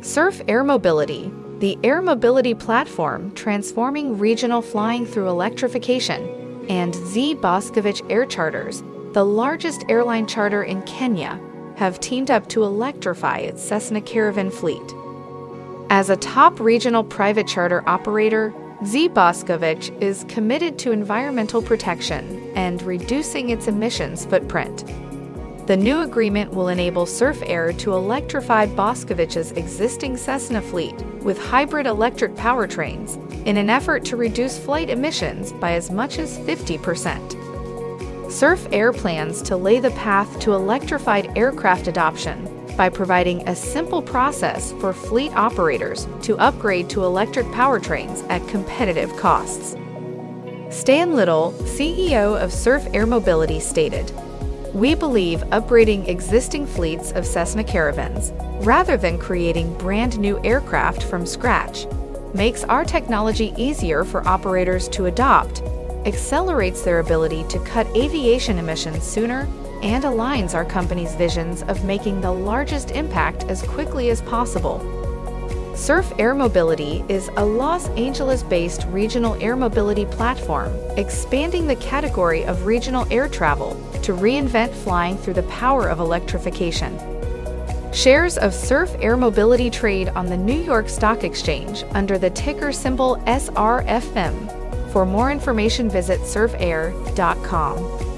Surf Air Mobility, the air mobility platform transforming regional flying through electrification, and Z Boskovic Air Charters, the largest airline charter in Kenya, have teamed up to electrify its Cessna Caravan fleet. As a top regional private charter operator, Z Boskovic is committed to environmental protection and reducing its emissions footprint. The new agreement will enable Surf Air to electrify Boskovic's existing Cessna fleet with hybrid electric powertrains in an effort to reduce flight emissions by as much as 50%. Surf Air plans to lay the path to electrified aircraft adoption by providing a simple process for fleet operators to upgrade to electric powertrains at competitive costs. Stan Little, CEO of Surf Air Mobility, stated, we believe upgrading existing fleets of Cessna Caravans, rather than creating brand new aircraft from scratch, makes our technology easier for operators to adopt, accelerates their ability to cut aviation emissions sooner, and aligns our company's visions of making the largest impact as quickly as possible. Surf Air Mobility is a Los Angeles based regional air mobility platform expanding the category of regional air travel to reinvent flying through the power of electrification. Shares of Surf Air Mobility trade on the New York Stock Exchange under the ticker symbol SRFM. For more information, visit surfair.com.